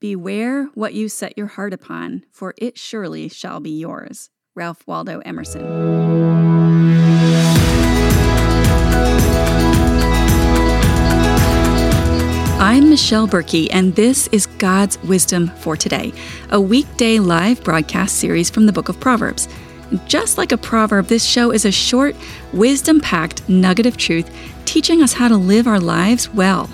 Beware what you set your heart upon, for it surely shall be yours. Ralph Waldo Emerson. I'm Michelle Berkey, and this is God's Wisdom for Today, a weekday live broadcast series from the book of Proverbs. Just like a proverb, this show is a short, wisdom packed nugget of truth teaching us how to live our lives well.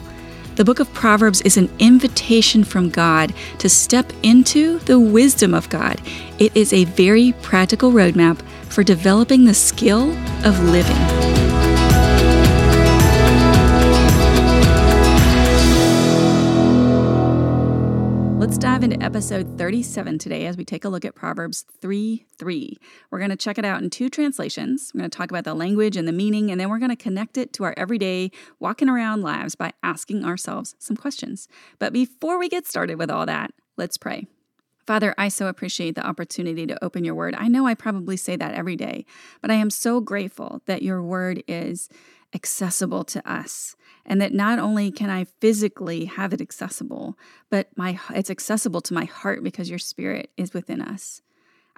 The book of Proverbs is an invitation from God to step into the wisdom of God. It is a very practical roadmap for developing the skill of living. Episode 37 today as we take a look at Proverbs 3 3. We're going to check it out in two translations. We're going to talk about the language and the meaning, and then we're going to connect it to our everyday walking around lives by asking ourselves some questions. But before we get started with all that, let's pray. Father, I so appreciate the opportunity to open your word. I know I probably say that every day, but I am so grateful that your word is accessible to us and that not only can I physically have it accessible, but my it's accessible to my heart because your spirit is within us.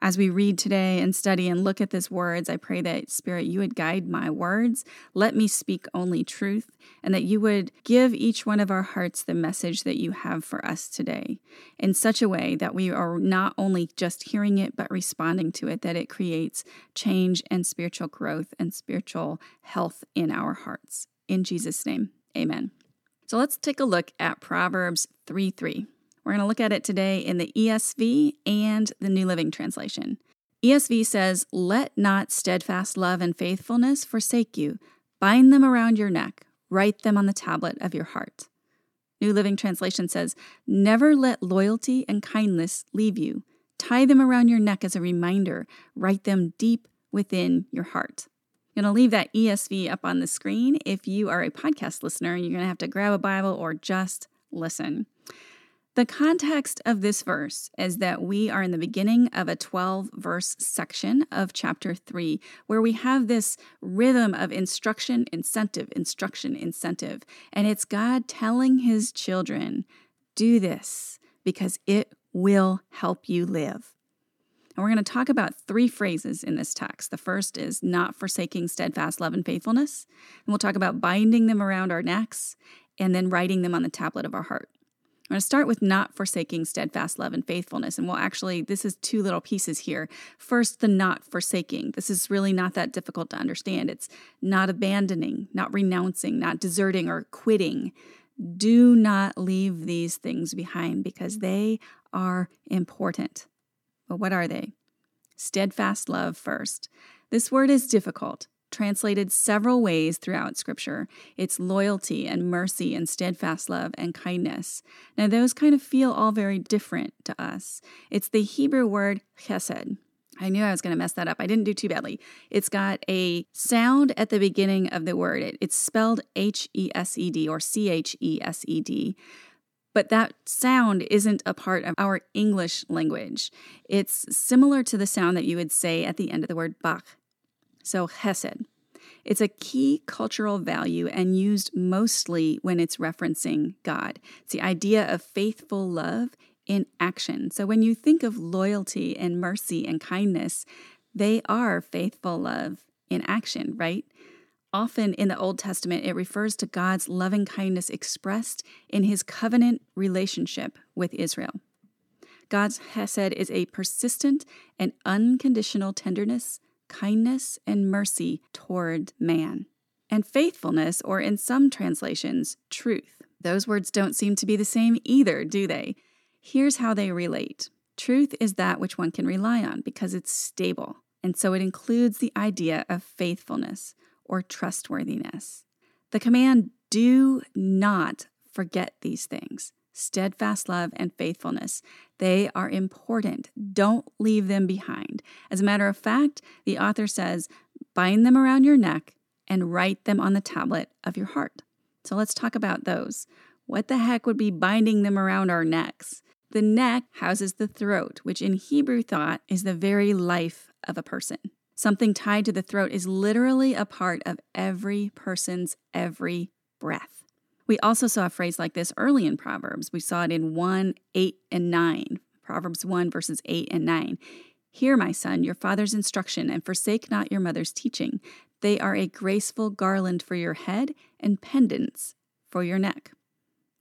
As we read today and study and look at these words, I pray that Spirit, you would guide my words. Let me speak only truth, and that you would give each one of our hearts the message that you have for us today in such a way that we are not only just hearing it, but responding to it, that it creates change and spiritual growth and spiritual health in our hearts. In Jesus' name, amen. So let's take a look at Proverbs 3 3. We're going to look at it today in the ESV and the New Living Translation. ESV says, Let not steadfast love and faithfulness forsake you. Bind them around your neck, write them on the tablet of your heart. New Living Translation says, Never let loyalty and kindness leave you. Tie them around your neck as a reminder, write them deep within your heart. I'm going to leave that ESV up on the screen. If you are a podcast listener, you're going to have to grab a Bible or just listen. The context of this verse is that we are in the beginning of a 12 verse section of chapter 3, where we have this rhythm of instruction, incentive, instruction, incentive. And it's God telling his children, do this because it will help you live. And we're going to talk about three phrases in this text. The first is not forsaking steadfast love and faithfulness. And we'll talk about binding them around our necks and then writing them on the tablet of our heart. I'm going to start with not forsaking steadfast love and faithfulness. And we'll actually, this is two little pieces here. First, the not forsaking. This is really not that difficult to understand. It's not abandoning, not renouncing, not deserting or quitting. Do not leave these things behind because they are important. But what are they? Steadfast love first. This word is difficult translated several ways throughout Scripture. It's loyalty and mercy and steadfast love and kindness. Now, those kind of feel all very different to us. It's the Hebrew word chesed. I knew I was going to mess that up. I didn't do too badly. It's got a sound at the beginning of the word. It, it's spelled H E S E D or C H E S E D. But that sound isn't a part of our English language. It's similar to the sound that you would say at the end of the word bach, so, chesed. It's a key cultural value and used mostly when it's referencing God. It's the idea of faithful love in action. So, when you think of loyalty and mercy and kindness, they are faithful love in action, right? Often in the Old Testament, it refers to God's loving kindness expressed in his covenant relationship with Israel. God's Hesed is a persistent and unconditional tenderness kindness and mercy toward man. And faithfulness, or in some translations, truth. Those words don't seem to be the same either, do they? Here's how they relate truth is that which one can rely on because it's stable. And so it includes the idea of faithfulness or trustworthiness. The command, do not forget these things steadfast love, and faithfulness. They are important. Don't leave them behind. As a matter of fact, the author says, bind them around your neck and write them on the tablet of your heart. So let's talk about those. What the heck would be binding them around our necks? The neck houses the throat, which in Hebrew thought is the very life of a person. Something tied to the throat is literally a part of every person's every breath. We also saw a phrase like this early in Proverbs. We saw it in 1, 8, and 9. Proverbs 1, verses 8 and 9. Hear, my son, your father's instruction, and forsake not your mother's teaching. They are a graceful garland for your head and pendants for your neck.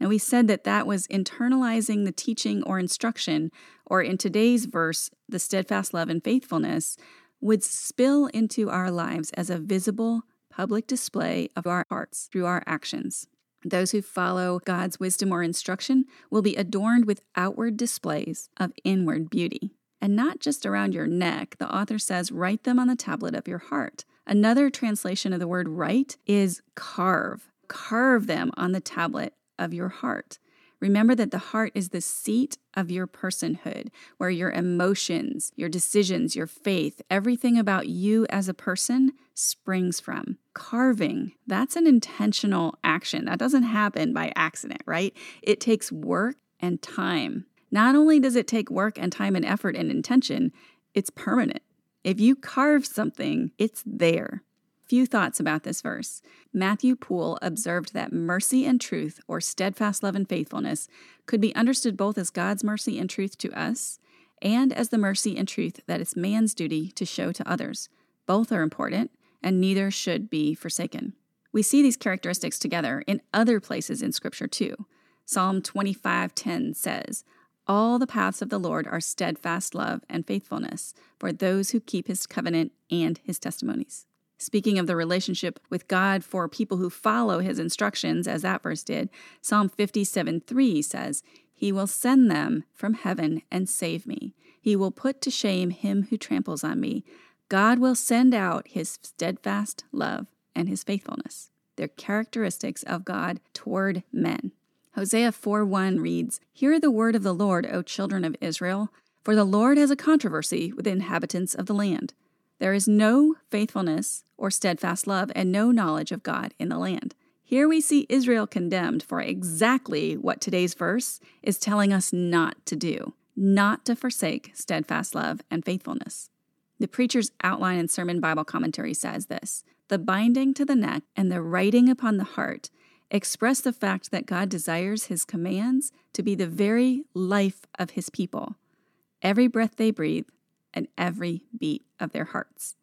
Now, we said that that was internalizing the teaching or instruction, or in today's verse, the steadfast love and faithfulness, would spill into our lives as a visible public display of our hearts through our actions. Those who follow God's wisdom or instruction will be adorned with outward displays of inward beauty. And not just around your neck, the author says, write them on the tablet of your heart. Another translation of the word write is carve. Carve them on the tablet of your heart. Remember that the heart is the seat of your personhood, where your emotions, your decisions, your faith, everything about you as a person springs from. Carving, that's an intentional action. That doesn't happen by accident, right? It takes work and time. Not only does it take work and time and effort and intention, it's permanent. If you carve something, it's there. Few thoughts about this verse. Matthew Poole observed that mercy and truth, or steadfast love and faithfulness, could be understood both as God's mercy and truth to us and as the mercy and truth that it's man's duty to show to others. Both are important, and neither should be forsaken. We see these characteristics together in other places in Scripture too. Psalm 25:10 says, "All the paths of the Lord are steadfast love and faithfulness for those who keep his covenant and his testimonies." Speaking of the relationship with God for people who follow his instructions, as that verse did, Psalm 57 3 says, He will send them from heaven and save me. He will put to shame him who tramples on me. God will send out his steadfast love and his faithfulness. They're characteristics of God toward men. Hosea 4 1 reads, Hear the word of the Lord, O children of Israel, for the Lord has a controversy with the inhabitants of the land. There is no faithfulness or steadfast love and no knowledge of God in the land. Here we see Israel condemned for exactly what today's verse is telling us not to do not to forsake steadfast love and faithfulness. The preacher's outline and sermon Bible commentary says this The binding to the neck and the writing upon the heart express the fact that God desires his commands to be the very life of his people. Every breath they breathe, and every beat of their hearts.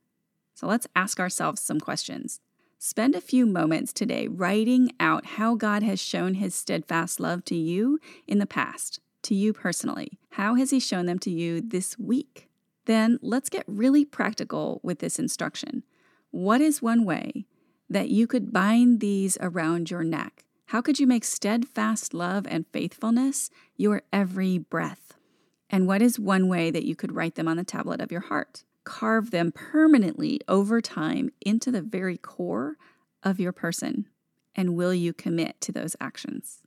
So let's ask ourselves some questions. Spend a few moments today writing out how God has shown his steadfast love to you in the past, to you personally. How has he shown them to you this week? Then let's get really practical with this instruction. What is one way that you could bind these around your neck? How could you make steadfast love and faithfulness your every breath? And what is one way that you could write them on the tablet of your heart? Carve them permanently over time into the very core of your person. And will you commit to those actions?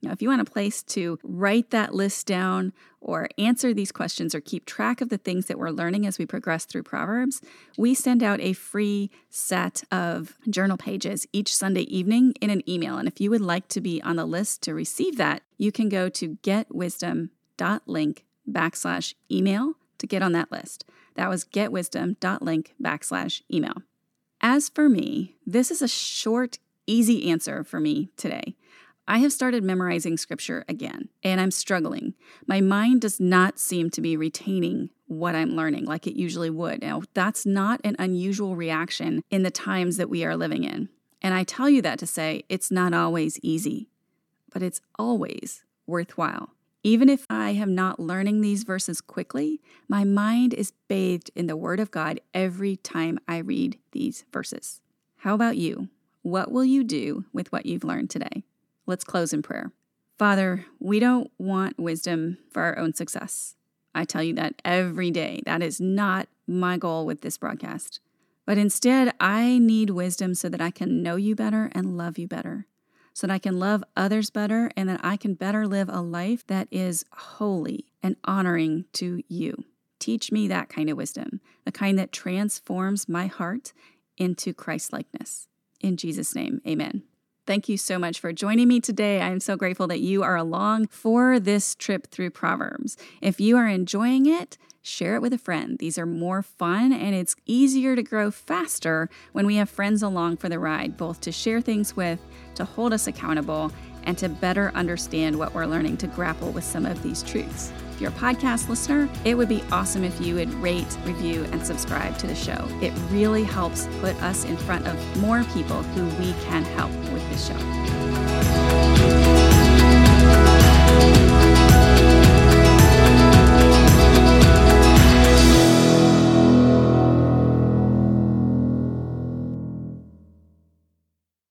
Now, if you want a place to write that list down or answer these questions or keep track of the things that we're learning as we progress through Proverbs, we send out a free set of journal pages each Sunday evening in an email. And if you would like to be on the list to receive that, you can go to getwisdom.link backslash email to get on that list. That was getwisdom.link backslash email. As for me, this is a short, easy answer for me today. I have started memorizing scripture again, and I'm struggling. My mind does not seem to be retaining what I'm learning like it usually would. Now, that's not an unusual reaction in the times that we are living in. And I tell you that to say it's not always easy, but it's always worthwhile. Even if I am not learning these verses quickly, my mind is bathed in the Word of God every time I read these verses. How about you? What will you do with what you've learned today? Let's close in prayer. Father, we don't want wisdom for our own success. I tell you that every day. That is not my goal with this broadcast. But instead, I need wisdom so that I can know you better and love you better so that I can love others better and that I can better live a life that is holy and honoring to you. Teach me that kind of wisdom, the kind that transforms my heart into Christ likeness. In Jesus' name, amen. Thank you so much for joining me today. I'm so grateful that you are along for this trip through Proverbs. If you are enjoying it, share it with a friend. These are more fun and it's easier to grow faster when we have friends along for the ride, both to share things with, to hold us accountable, and to better understand what we're learning to grapple with some of these truths. If you're a podcast listener, it would be awesome if you would rate, review, and subscribe to the show. It really helps put us in front of more people who we can help with this show.